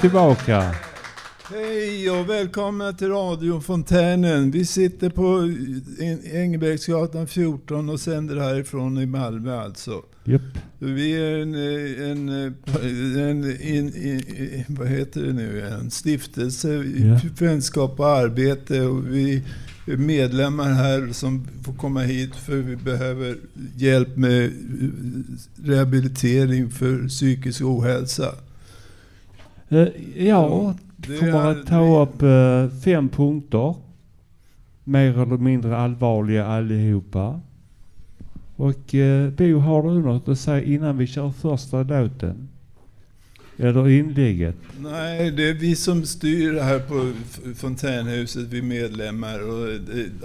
tillbaka. Hej och välkomna till radiofontänen. Vi sitter på Engelbrektsgatan 14 och sänder härifrån i Malmö alltså. Yep. Vi är en, en, en, en, vad heter det nu, en stiftelse, yeah. vänskap och arbete. Och vi är medlemmar här som får komma hit för vi behöver hjälp med rehabilitering för psykisk ohälsa. Uh, ja, det kommer att ta upp uh, fem punkter. Mer eller mindre allvarliga allihopa. Och uh, Bo, har du något att säga innan vi kör första låten? Eller inlägget? Nej, det är vi som styr här på fontänhuset, vi medlemmar. Och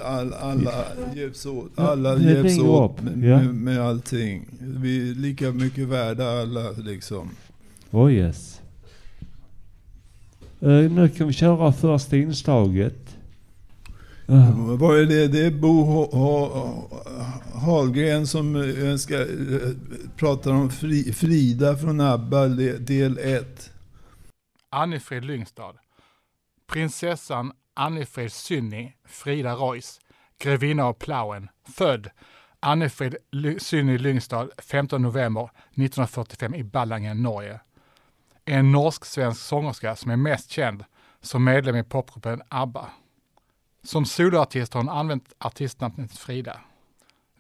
all, alla hjälps åt, alla ja, hjälps åt med, ja. med, med allting. Vi är lika mycket värda alla liksom. Oh yes. Uh, nu kan vi köra första inslaget. Uh. Vad är det? Det är Bo H H Hallgren som önskar, uh, pratar om Fri Frida från ABBA, del 1. Annifrid Lyngstad. Prinsessan Annifrid Synni Frida Reuss, grevinna av Plauen, född Annifrid Synni Lyngstad 15 november 1945 i Ballangen, Norge är en norsk-svensk sångerska som är mest känd som medlem i popgruppen ABBA. Som soloartist har hon använt artistnamnet Frida.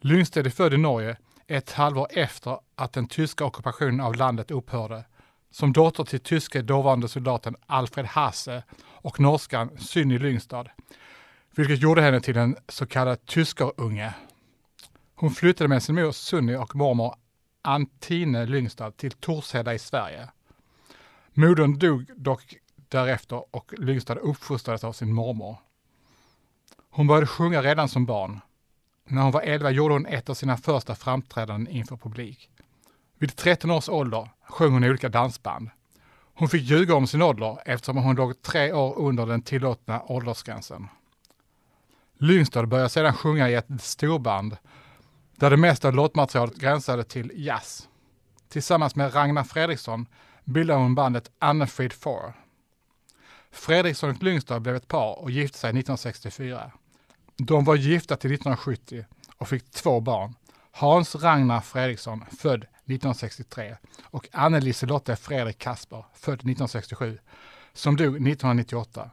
Lyngsted är född i Norge ett halvår efter att den tyska ockupationen av landet upphörde som dotter till tyske dåvarande soldaten Alfred Hasse och norskan Synny Lyngstad, vilket gjorde henne till en så kallad tyskerunge. Hon flyttade med sin mor Sunny och mormor Antine Lyngstad till Torshälla i Sverige. Modern dog dock därefter och Lyngstad uppfostrades av sin mormor. Hon började sjunga redan som barn. När hon var 11 gjorde hon ett av sina första framträdanden inför publik. Vid 13 års ålder sjöng hon i olika dansband. Hon fick ljuga om sin ålder eftersom hon låg tre år under den tillåtna åldersgränsen. Lyngstad började sedan sjunga i ett storband där det mesta av låtmaterialet gränsade till jazz. Tillsammans med Ragnar Fredriksson bildade hon bandet Annefrid 4. Fredriksson och Lyngstad blev ett par och gifte sig 1964. De var gifta till 1970 och fick två barn. Hans Ragnar Fredriksson, född 1963 och Anne Fredrik Kasper, född 1967, som dog 1998.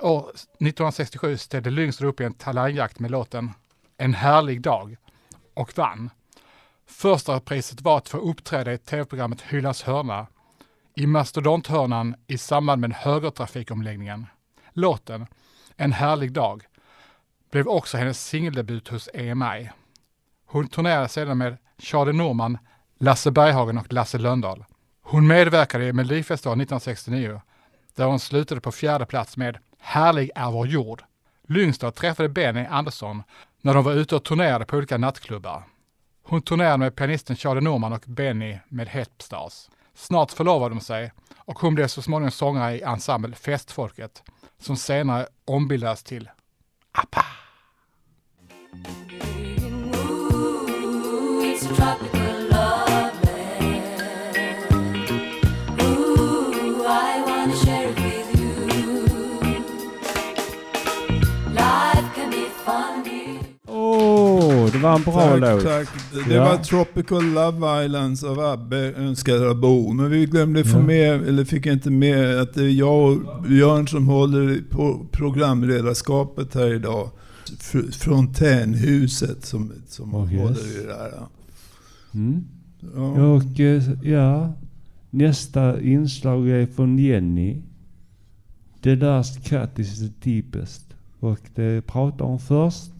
År 1967 ställde Lyngstad upp i en talangjakt med låten En härlig dag och vann. Första priset var att få uppträda i tv-programmet Hyllas hörna i mastodonthörnan i samband med högertrafikomläggningen. Låten En härlig dag blev också hennes singeldebut hos EMI. Hon turnerade sedan med Charlie Norman, Lasse Berghagen och Lasse Lönndahl. Hon medverkade i Melodifestivalen 1969 där hon slutade på fjärde plats med Härlig är vår jord. Lyngstad träffade Benny Andersson när de var ute och turnerade på olika nattklubbar. Hon turnerade med pianisten Charlie Norman och Benny med Hepstars. Snart förlovade de sig och hon blev så småningom sångare i ensemble Festfolket som senare ombildades till APPA. Det var en bra tack, låt. Tack. Det ja. var Tropical Love Islands av Abbe önskade Bo. Men vi glömde få med, eller fick inte med, att det är jag och Björn som håller på programledarskapet här idag. Frontänhuset som, som oh, yes. håller i det här. Mm. Ja. Och eh, ja, nästa inslag är från Jenny. The last cut is the deepest. Och det pratar hon först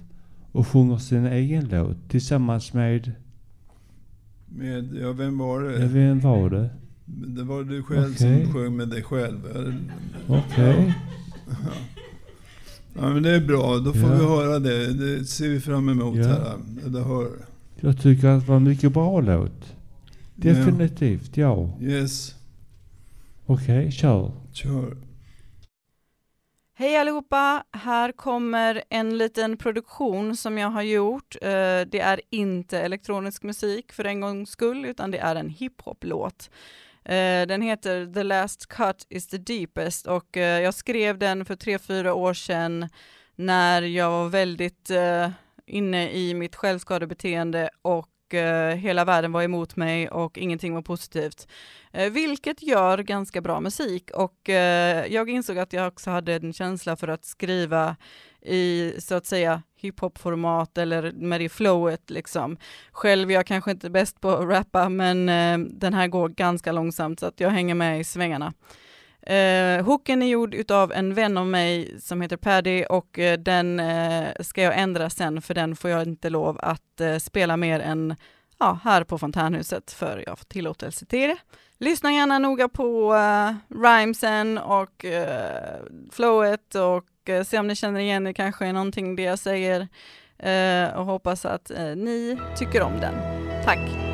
och sjunger sin egen låt tillsammans med... Med, ja vem var det? Ja, vem var det? Det var du själv okay. som sjöng med dig själv. Okej. Okay. Ja men det är bra, då får ja. vi höra det. Det ser vi fram emot ja. här. Eller hör. Jag tycker att det var en mycket bra låt. Definitivt, ja. ja. Yes. Okej, okay, kör. Kör. Hej allihopa! Här kommer en liten produktion som jag har gjort. Eh, det är inte elektronisk musik för en gångs skull, utan det är en hiphop-låt. Eh, den heter The Last Cut is the Deepest och eh, jag skrev den för tre, fyra år sedan när jag var väldigt inne i mitt självskadebeteende och Eh, hela världen var emot mig och ingenting var positivt. Eh, vilket gör ganska bra musik och eh, jag insåg att jag också hade en känsla för att skriva i så att säga hiphop-format eller med det flowet liksom. Själv är jag kanske inte bäst på att rappa men den här går ganska långsamt så att jag hänger med i svängarna. Eh, hooken är gjord utav en vän av mig som heter Paddy och eh, den eh, ska jag ändra sen för den får jag inte lov att eh, spela mer än ja, här på Fontänhuset för jag får tillåtelse till det. Lyssna gärna noga på uh, rhymesen och uh, flowet och uh, se om ni känner igen det kanske är någonting det jag säger uh, och hoppas att ni tycker om den. Tack!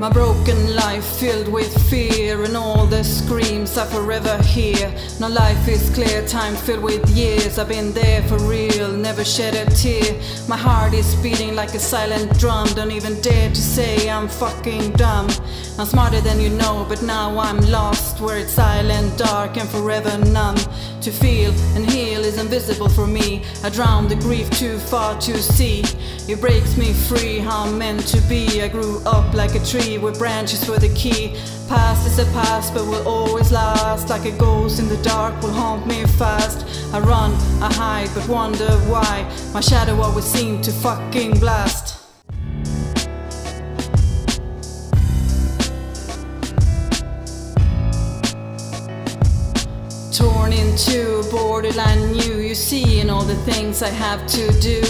My broken life filled with fear and all the screams I forever hear. Now life is clear, time filled with years. I've been there for real, never shed a tear. My heart is beating like a silent drum. Don't even dare to say I'm fucking dumb. I'm smarter than you know, but now I'm lost where it's silent, dark, and forever numb. To feel and heal is invisible for me. I drown the grief too far to see. It breaks me free, how I'm meant to be. I grew up like a tree where branches were the key. Past is a past, but will always last. Like a ghost in the dark will haunt me fast. I run, I hide, but wonder why. My shadow always seemed to fucking blast. Torn into borderline new, you see, and all the things I have to do.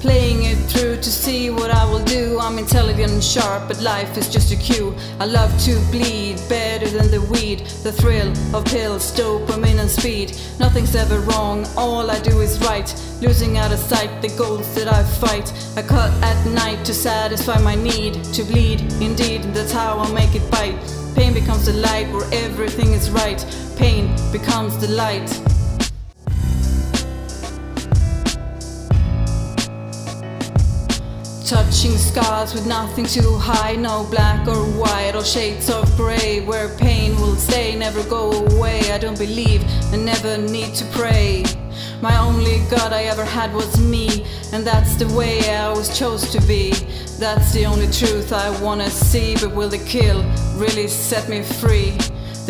Playing it through to see what I will do. I'm intelligent and sharp, but life is just a cue. I love to bleed better than the weed. The thrill of pills, dopamine, and speed. Nothing's ever wrong, all I do is right. Losing out of sight the goals that I fight. I cut at night to satisfy my need to bleed. Indeed, that's how I make it bite. Pain becomes the light where everything is right. Pain becomes the light. Touching scars with nothing to hide, no black or white or shades of grey. Where pain will stay, never go away. I don't believe and never need to pray. My only God I ever had was me, and that's the way I always chose to be. That's the only truth I wanna see, but will the kill really set me free?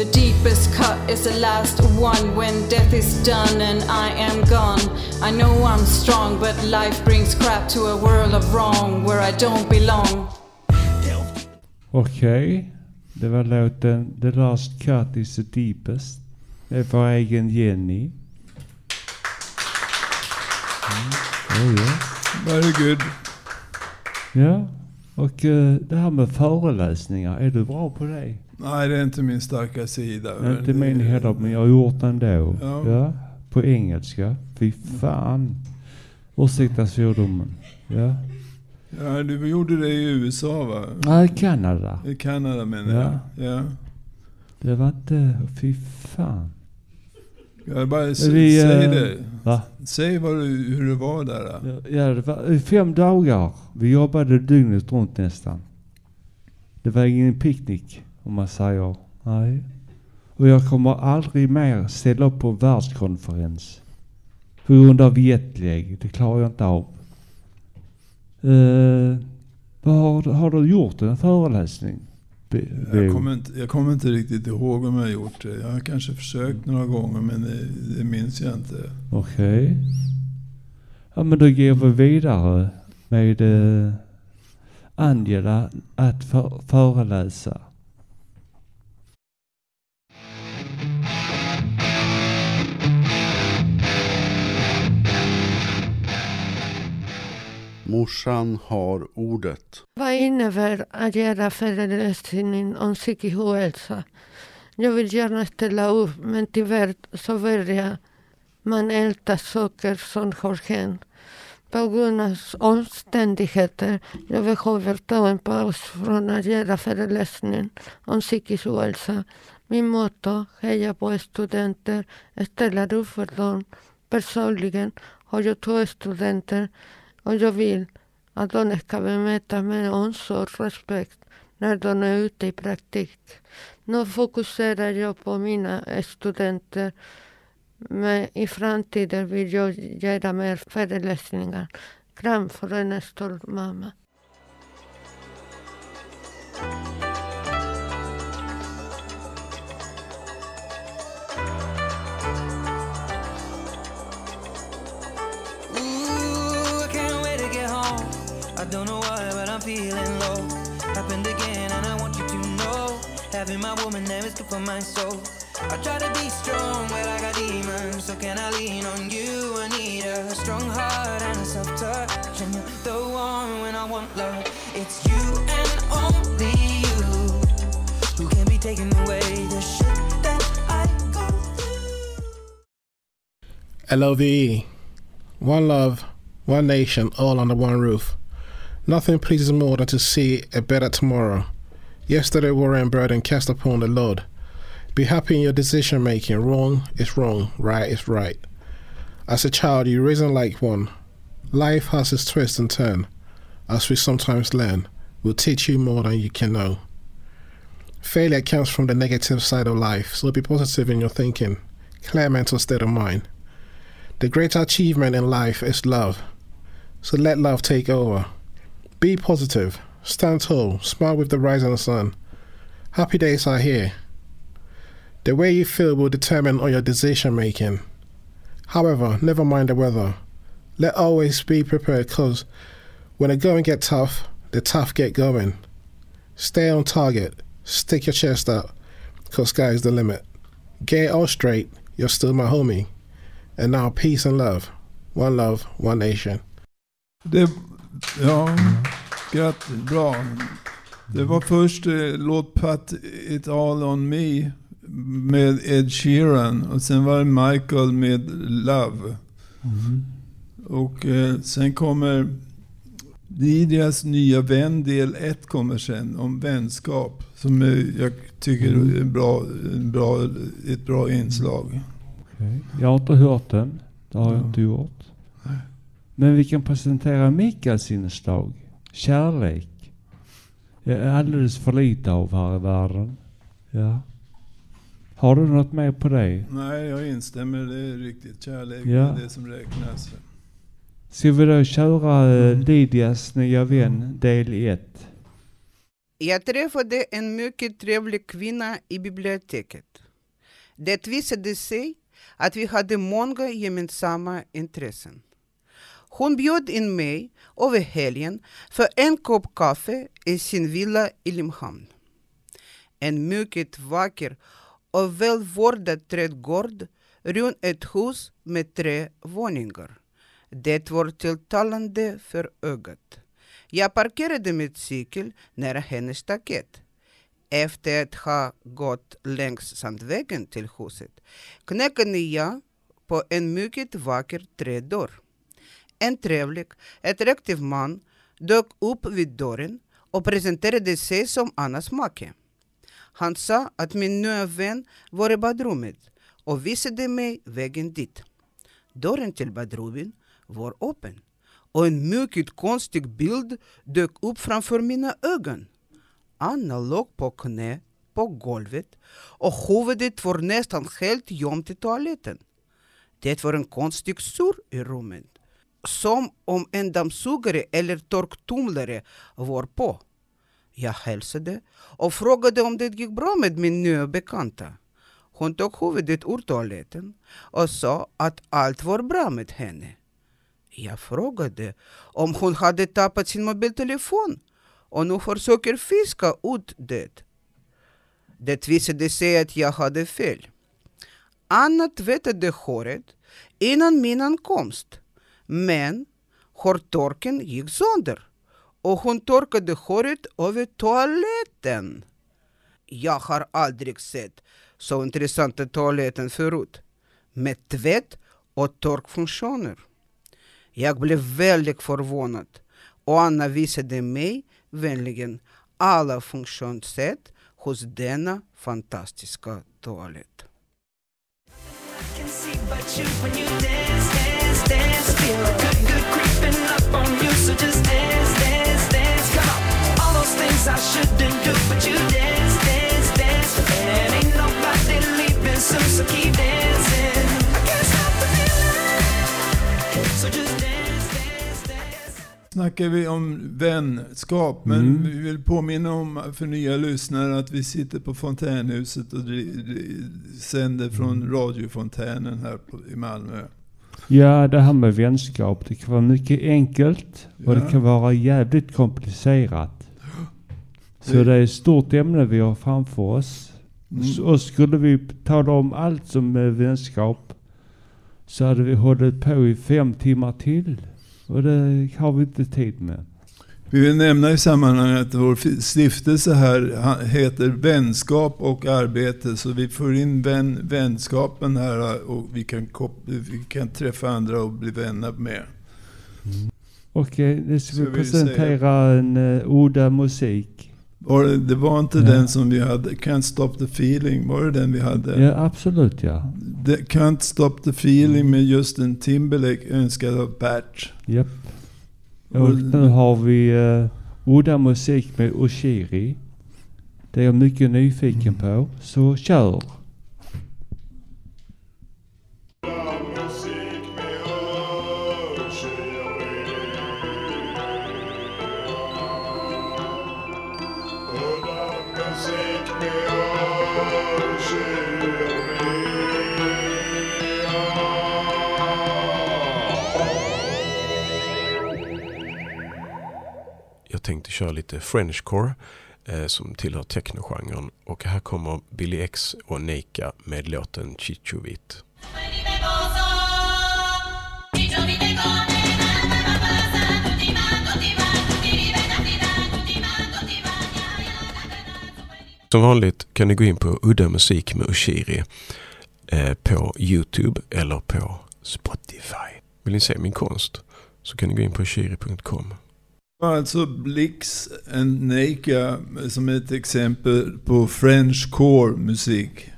The deepest cut is the last one when death is done and I am gone. I know I'm strong, but life brings crap to a world of wrong where I don't belong. Okej, okay. det var låten The Last Cut is the Deepest. Det är vår egen Jenny. Mm. Oh, yeah. Very good. Ja, och uh, det här med föreläsningar, är du bra på det? Nej, det är inte min starka sida. Inte min heller, men jag har gjort det ändå. Ja. ja. På engelska. Fy fan. Ursäkta svordomen. Ja. Ja, du gjorde det i USA va? Nej, Kanada. I Kanada menar ja. jag. Ja. Det var inte... Fy fan. Jag bara vi, säg äh, det. Va? Säg vad du, hur det var där. Ja, det var fem dagar. Vi jobbade dygnet runt nästan. Det var ingen picknick. Om man säger nej. Och jag kommer aldrig mer ställa upp på en världskonferens. På grund av jetlag. Det klarar jag inte av. Uh, vad har, har du gjort en föreläsning? Be, jag, kommer inte, jag kommer inte riktigt ihåg om jag har gjort det. Jag har kanske försökt några gånger men det, det minns jag inte. Okej. Okay. Ja men då går vi vidare med uh, Angela att för, föreläsa. Morsan har ordet. Vad innebär att göra föreläsning om psykisk ohälsa? Jag vill gärna ställa upp men tyvärr så börjar man älta saker som har hänt. På grund av omständigheter jag behöver ta en paus från att göra föreläsningen om psykisk ohälsa. Min motto, heja på studenter, ställer upp för dem personligen har jag två studenter och jag vill att de ska bemöta med omsorg och respekt när de är ute i praktik. Nu fokuserar jag på mina studenter men i framtiden vill jag göra mer föreläsningar. Kram för en stor mamma. Don't know why, but I'm feeling low. Happened again, and I want you to know. Having my woman there is good for my soul. I try to be strong, but I got demons. So can I lean on you? I need a strong heart and a soft touch. And you're the one when I want love. It's you and only you who can be away the shit that I go through. LOVE. One love, one nation, all under one roof. Nothing pleases more than to see a better tomorrow. Yesterday worry and burden cast upon the Lord. Be happy in your decision making. Wrong is wrong, right is right. As a child, you reason like one. Life has its twist and turn, as we sometimes learn, will teach you more than you can know. Failure comes from the negative side of life, so be positive in your thinking. Clear mental state of mind. The greater achievement in life is love, so let love take over. Be positive, stand tall, smile with the rising sun. Happy days are here. The way you feel will determine on your decision making. However, never mind the weather. Let always be prepared because when the going get tough, the tough get going. Stay on target, stick your chest out, because sky's the limit. Get it all straight, you're still my homie. And now peace and love. One love, one nation. Det, ja, grattis, bra. Det var först eh, låt Pat It All On Me med Ed Sheeran och sen var det Michael med Love. Mm. Och eh, sen kommer Lidias nya vän del 1 kommer sen om vänskap. Som är, jag tycker är bra, bra, ett bra inslag. Okay. Jag har inte hört den. Det har jag Ja. inte gjort. Men vi kan presentera Mikaels inslag. Kärlek. Jag är alldeles för lite av här i världen. Ja. Har du något mer på det? Nej, jag instämmer. Det är riktigt kärlek. Ja. Det är det som räknas. Ska vi då köra eh, Lydias nya vän del 1? Jag träffade en mycket trevlig kvinna i biblioteket. Det visade sig att vi hade många gemensamma intressen. Hon bjöd in mig över helgen för en kopp kaffe i sin villa i Limhamn. En mycket vacker och välvårdad trädgård runt ett hus med tre våningar. Det var tilltalande för ögat. Jag parkerade min cykel nära hennes staket. Efter att ha gått längs Sandvägen till huset knackade jag på en mycket vacker trädörr. En trevlig, attraktiv man dök upp vid dörren och presenterade sig som Annas make. Han sa att min nya vän var i badrummet och visade mig vägen dit. Dörren till badrummet var öppen och en mycket konstig bild dök upp framför mina ögon. Anna låg på knä på golvet och huvudet var nästan helt gömt i toaletten. Det var en konstig sur i rummet, som om en dammsugare eller torktumlare var på. Jag hälsade och frågade om det gick bra med min nya bekanta. Hon tog huvudet ur toaletten och sa att allt var bra med henne. Jag frågade om hon hade tappat sin mobiltelefon och nu försöker fiska ut det. Det visade sig att jag hade fel. Anna tvättade håret innan min ankomst, men hårtorken gick sönder och hon torkade håret över toaletten. Jag har aldrig sett så intressanta toaletten förut, med tvätt och torkfunktioner. Jag blev väldigt förvånad och Anna visade mig vänligen alla funktionssätt hos denna fantastiska toalett snackar vi om vänskap, men mm. vi vill påminna om för nya lyssnare att vi sitter på Fontänhuset och sänder från mm. radiofontänen här i Malmö. Ja, det här med vänskap, det kan vara mycket enkelt och Ja. det kan vara jävligt komplicerat. Så Det- är ett stort ämne vi har framför oss. Mm. Och skulle vi tala om allt som är vänskap så hade vi hållit på i fem timmar till. Och det har vi inte tid med. Vi vill nämna i sammanhanget att vår stiftelse här heter Vänskap och arbete. Så vi får in vän, vänskapen här och vi kan, vi kan träffa andra och bli vänner med. Okej, nu ska Ska vi vi presentera en uh, Oda musik. Var det, det var inte Ja. den som vi hade, Can't Stop the Feeling, var det den vi hade? Ja, absolut ja. The Can't Stop the Feeling med Justin Timberlake önskad av Bert. Japp. Och nu har vi uh, Udda musik med Oshiri. Det är jag mycket nyfiken på. Så kör! Jag tänkte köra lite Frenchcore eh, som tillhör technogenren. Och här kommer Billy X och Neika med låten Chichovit. Som vanligt kan ni gå in på Udda Musik med Ushiri eh, på Youtube eller på Spotify. Vill ni se min konst så kan ni gå in på ushiri.com. Alltså Blix and Neika som ett exempel på French core musik.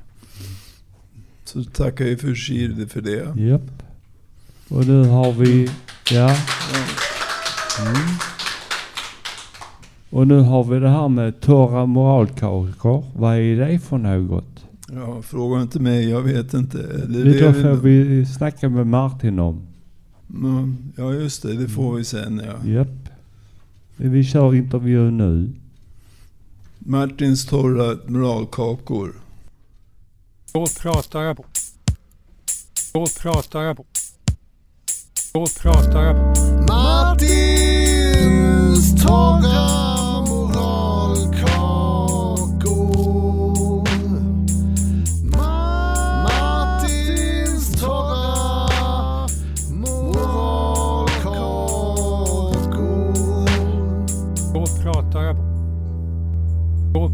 Så tackar vi för Shirde för det. Japp. Och nu har vi, ja. Mm. Och nu har vi det här med torra moralkakor. Vad är det för något? Ja, fråga inte mig, jag vet inte. Det, Det det- får vi snacka med Martin om. Mm, Ja, just det. Det får vi sen ja. Japp. Vi kör intervju nu. Martins torra moralkakor. Då pratar jag på. Då pratar jag på. Då pratar jag på. Martins torra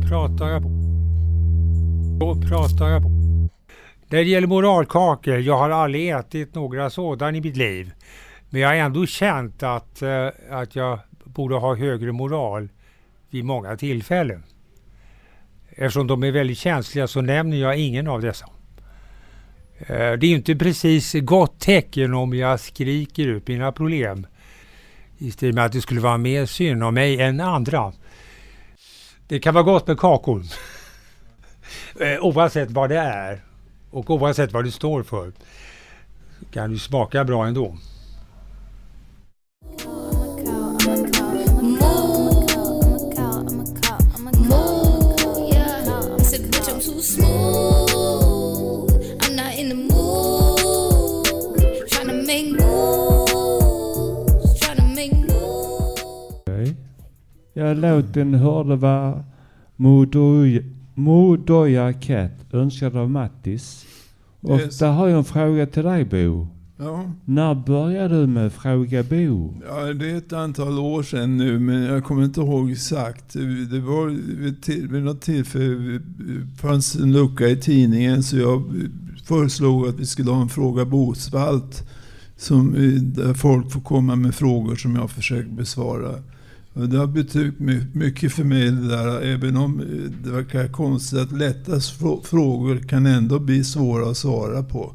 pratar jag på. Då pratar jag på. När det gäller moralkakor, jag har aldrig ätit några sådana i mitt liv. Men jag har ändå känt att, eh, att jag borde ha högre moral vid många tillfällen. Eftersom de är väldigt känsliga så nämner jag ingen av dessa. Eh, det är ju inte precis gott tecken om jag skriker ut mina problem. I stil med att det skulle vara mer synd om mig än andra. Det kan vara gott med kakor. Eh, oavsett vad det är och oavsett vad det står för. Kan du smaka bra ändå. Ja, låten hörde var Modoja, Cat, önskad av Mattis. Och Yes. där har jag en fråga till dig Bo. Ja. När började du med Fråga Bo? Ja, det är ett antal år sedan nu, men jag kommer inte ihåg exakt. Det var vid, till, vid något tillfälle det fanns en lucka i tidningen så jag föreslog att vi skulle ha en Fråga Bosvalt. Eh, där folk får komma med frågor som jag försöker besvara. Och det har betytt my- mycket för mig det där, även om eh, det verkar konstigt att lätta frå- frågor kan ändå bli svåra att svara på.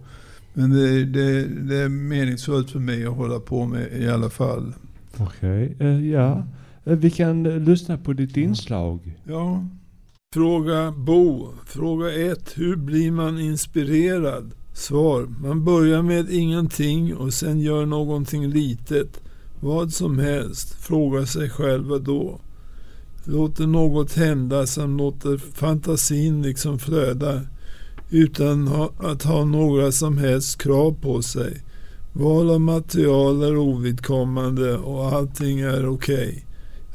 Men det, det, det är meningsfullt för mig att hålla på med i alla fall. Okej, eh, ja. Eh, vi kan lyssna på ditt inslag. Ja. Fråga Bo. Fråga 1. Hur blir man inspirerad? Svar. Man börjar med ingenting och sen gör någonting litet vad som helst, frågar sig själva då. Låter något hända som låter fantasin liksom flöda utan ha, att ha några som helst krav på sig. Val av material är ovidkommande och allting är okej. Okay.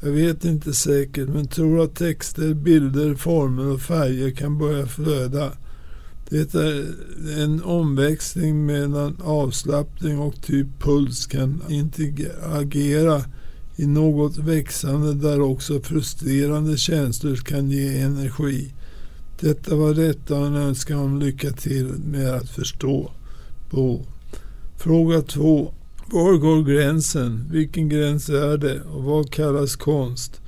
Jag vet inte säkert men tror att texter, bilder, former och färger kan börja flöda. Det är en omväxling mellan avslappning och typ puls kan interagera i något växande där också frustrerande känslor kan ge energi. Detta var detta och en önskan om lycka till med att förstå. Bo. Fråga 2. Var går gränsen? Vilken gräns är det? Och vad kallas konst?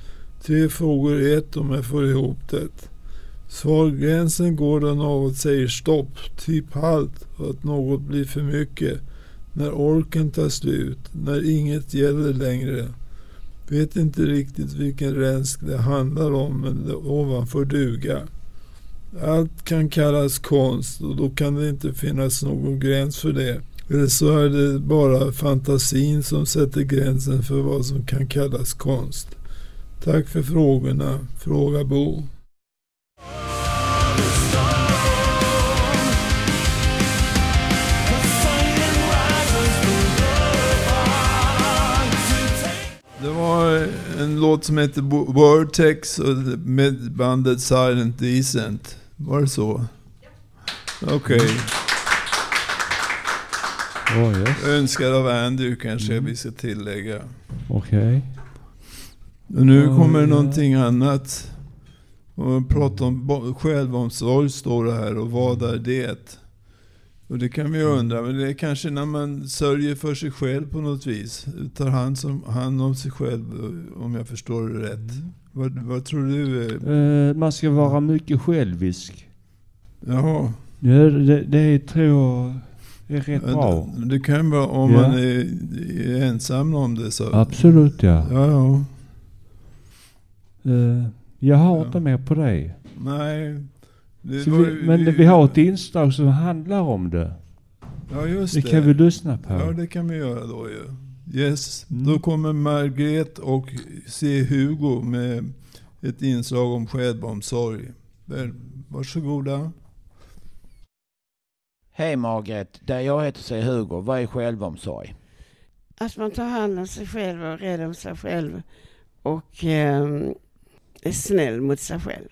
Tre frågor i ett om jag får ihop det. Svargränsen går då något säger stopp, typ halt, och att något blir för mycket. När orken tar slut, när inget gäller längre. Vet inte riktigt vilken rensk det handlar om, men det ovanför duga. Allt kan kallas konst och då kan det inte finnas någon gräns för det. Eller så är det bara fantasin som sätter gränsen för vad som kan kallas konst. Tack för frågorna. Fråga Bo. Var en låt som heter Vortex med bandet Silent Decent. Var det så? Okej. Okay. Oh, yes. Önskad av Andy kanske mm. vi ska tillägga. Okej. Okay. Och nu oh, kommer yeah. någonting annat. Och prata om självomsorg står det här och vad är det? Och det kan vi undra, men det är kanske när man sörjer för sig själv på något vis. Tar hand, som, hand om sig själv, om jag förstår det rätt. Mm. Vad, vad, tror du? Uh, man ska vara mycket självisk. Jaha. Ja, det, det tror jag är rätt ja, bra. Det, det kan vara om ja. man är, är, ensam om det. Så. Absolut ja. Ja, ja. Uh, jag har ja. inte mer på det. Nej. Det var, vi, men vi, vi har ett inslag som handlar om det. Ja, just det. Det kan vi lyssna på. Ja, det kan vi göra då ju. Yes. Mm. Då kommer Margret och C. Hugo med ett inslag om självomsorg. Varsågoda. Hej Margret, där jag heter C. Hugo. Vad är självomsorg? Att man tar hand om sig själv och är rädd om sig själv. Och eh, är snäll mot sig själv.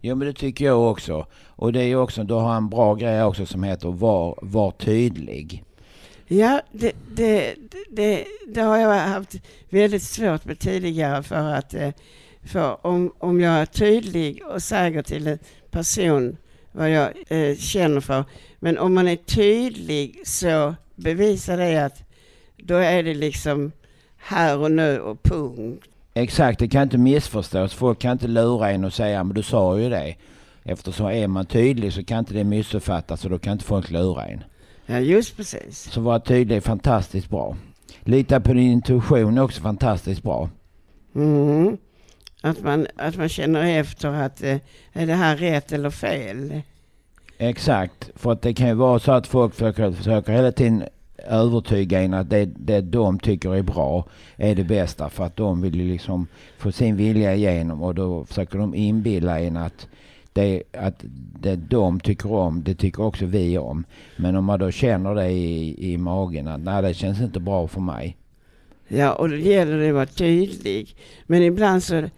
Jo men det tycker jag också. Och det är ju också, du har en bra grej också som heter var, var tydlig. Ja, det, det, det, det har jag haft väldigt svårt med tidigare för att eh, för om, om jag är tydlig och säger till en person vad jag eh, känner för. Men om man är tydlig så bevisar det att då är det liksom här och nu och punkt. Exakt, det kan inte missförstås. Folk kan inte lura en och säga men du sa ju det. Eftersom är man tydlig så kan inte det missuppfattas och då kan inte folk lura en. Ja, just precis. Så vara tydlig är fantastiskt bra. Lita på din intuition är också fantastiskt bra. Mm. Att man, att man känner efter att eh, är det här rätt eller fel? Exakt, för att det kan ju vara så att folk försöker, försöker hela tiden övertyga en att det, det de tycker är bra är det bästa för att de vill ju liksom få sin vilja igenom och då försöker de inbilla en att det, att det de tycker om, det tycker också vi om. Men om man då känner det i, i magen att nej det känns inte bra för mig. Ja och då gäller det att vara tydlig. Men ibland så, eh,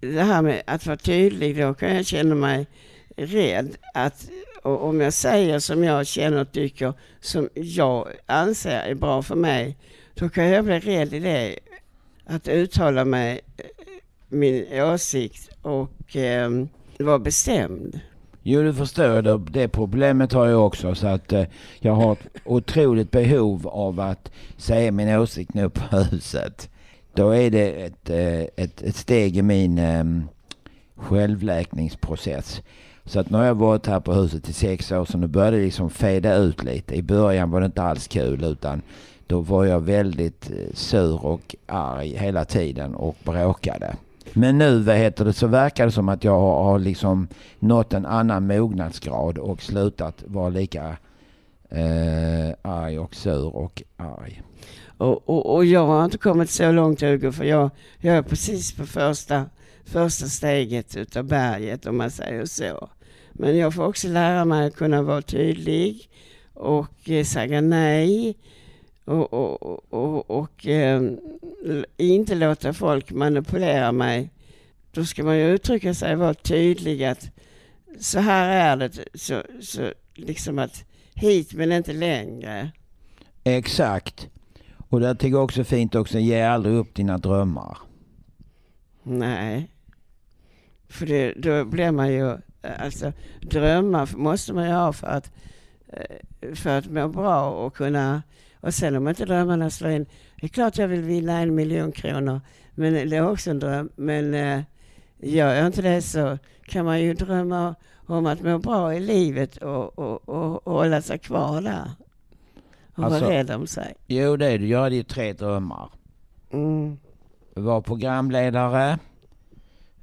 det här med att vara tydlig, då kan jag känna mig rädd att och om jag säger som jag känner och tycker, som jag anser är bra för mig, då kan jag bli rädd i det. Att uttala mig, eh, min åsikt och eh, vara bestämd. Jo, du förstår det. Det problemet har jag också. Så att eh, jag har ett otroligt behov av att säga min åsikt nu på huset. Då är det ett, eh, ett, ett steg i min eh, självläkningsprocess. Så att nu har jag varit här på huset i sex år så nu börjar det liksom fejda ut lite. I början var det inte alls kul utan då var jag väldigt eh, sur och arg hela tiden och bråkade. Men nu vad heter det, så verkar det som att jag har, har liksom nått en annan mognadsgrad och slutat vara lika eh, arg och sur och arg. Och, och, och jag har inte kommit så långt Hugo, för jag, jag är precis på första, första steget utav berget om man säger så. Men jag får också lära mig att kunna vara tydlig och eh, säga nej. Och, och, och, och, och eh, inte låta folk manipulera mig. Då ska man ju uttrycka sig och vara tydlig att så här är det. Så, så liksom att hit men inte längre. Exakt. Och det tycker jag också är fint också, ge aldrig upp dina drömmar. Nej. För det, då blir man ju, alltså drömmar måste man ju ha för att, eh, för att må bra och kunna, och sen om inte drömmarna slår in, det är klart jag vill vinna en miljon kronor, men det är också en dröm, men eh, gör jag inte det så kan man ju drömma om att må bra i livet och, och, och, och hålla sig kvar där. Och Alltså- vara rädd om sig. Jo det är det, jag hade ju tre drömmar. Mm. Var programledare,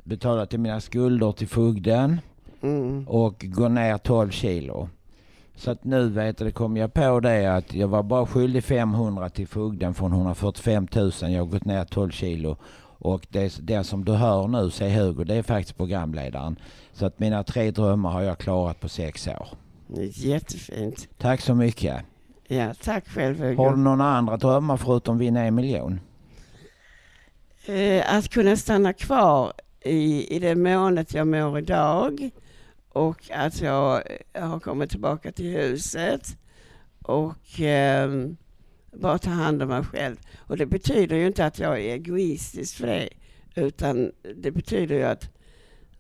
betala till mina skulder till fogden Mm. och gå ner 12 kilo. Så att nu vet du, kom jag på det att jag var bara skyldig 500 till fogden från 145 000. Jag har gått ner 12 kilo. Och det, det som du hör nu, säg Hugo, det är faktiskt programledaren. Så att mina tre drömmar har jag klarat på sex år. Jättefint. Tack så mycket. Ja, tack själv Hugo. Har du några andra drömmar förutom vinna en miljon? Eh, att kunna stanna kvar i, i det måendet jag mår idag och att jag eh, har kommit tillbaka till huset och eh, bara ta hand om mig själv. Och det betyder ju inte att jag är egoistisk för det utan det betyder ju att,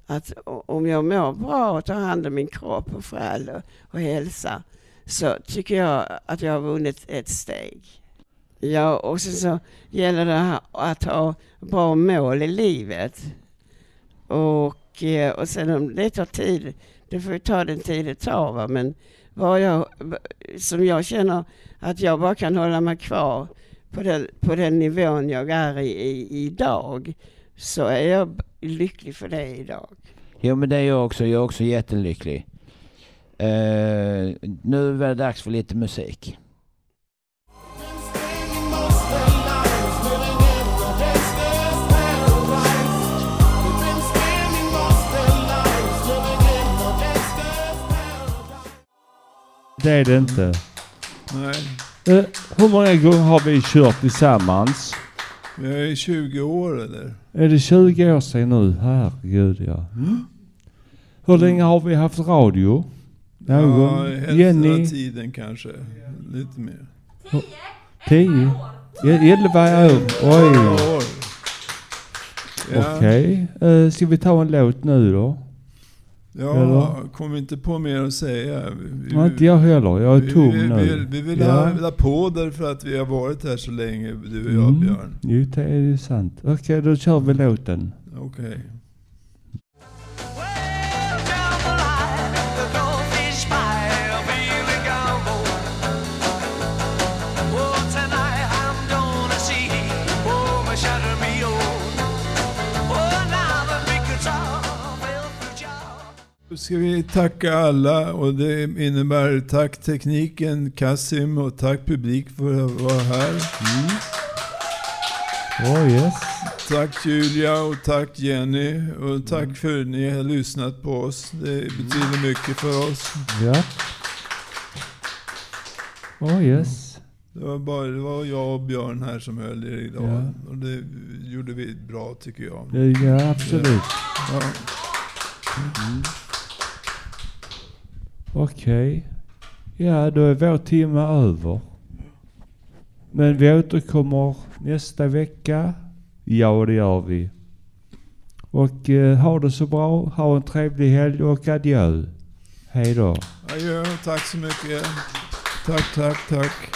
att om jag mår bra och tar hand om min kropp och själ och, och hälsa så tycker jag att jag har vunnit ett steg. Ja, och sen så gäller det att ha bra mål i livet. Och, och, eh, och sen om det tar tid, det får ju ta den tid det tar va, men vad jag, som jag känner att jag bara kan hålla mig kvar på den, på den nivån jag är i, i idag, så är jag lycklig för det idag. Jo men det är jag också. Jag är också jättelycklig. Uh, nu är det dags för lite musik. Det är det inte. Nej. Eh, hur många gånger har vi kört tillsammans? Vi är i 20 år eller? Är det 20 år sedan nu? Herregud ja. Hur länge har vi haft radio? Någon? Ja, hälften Jenny? av tiden kanske. Lite mer. Tio? E- Elva år? Oj. Ja. Okej. Eh, ska vi ta en låt nu då? Ja, kom inte på mer att säga. Vi- Ja, inte jag heller. Jag är vi- tom vi, nu. Vi, vi vill Ja. ha, på därför att vi har varit här så länge, du och jag Mm. Björn. Jo, det är ju sant. Okej, då kör vi låten. Okej. Då ska vi tacka alla och det innebär tack tekniken Kasim och tack publik för att vara här. Oh yes. Tack Julia och tack Jenny och tack för att ni har lyssnat på oss. Det betyder mycket för oss. Ja. Oh yes. Det var, bara, det var jag och Björn här som höll er idag. Ja. Och det gjorde vi bra tycker jag. Ja, absolut. Ja. Okej. Ja, då är vår timme över. Men vi återkommer nästa vecka. Ja, det gör vi. Och eh, ha det så bra. Ha en trevlig helg och adjö. Hej då. Adjö, tack så mycket. Tack, tack, tack.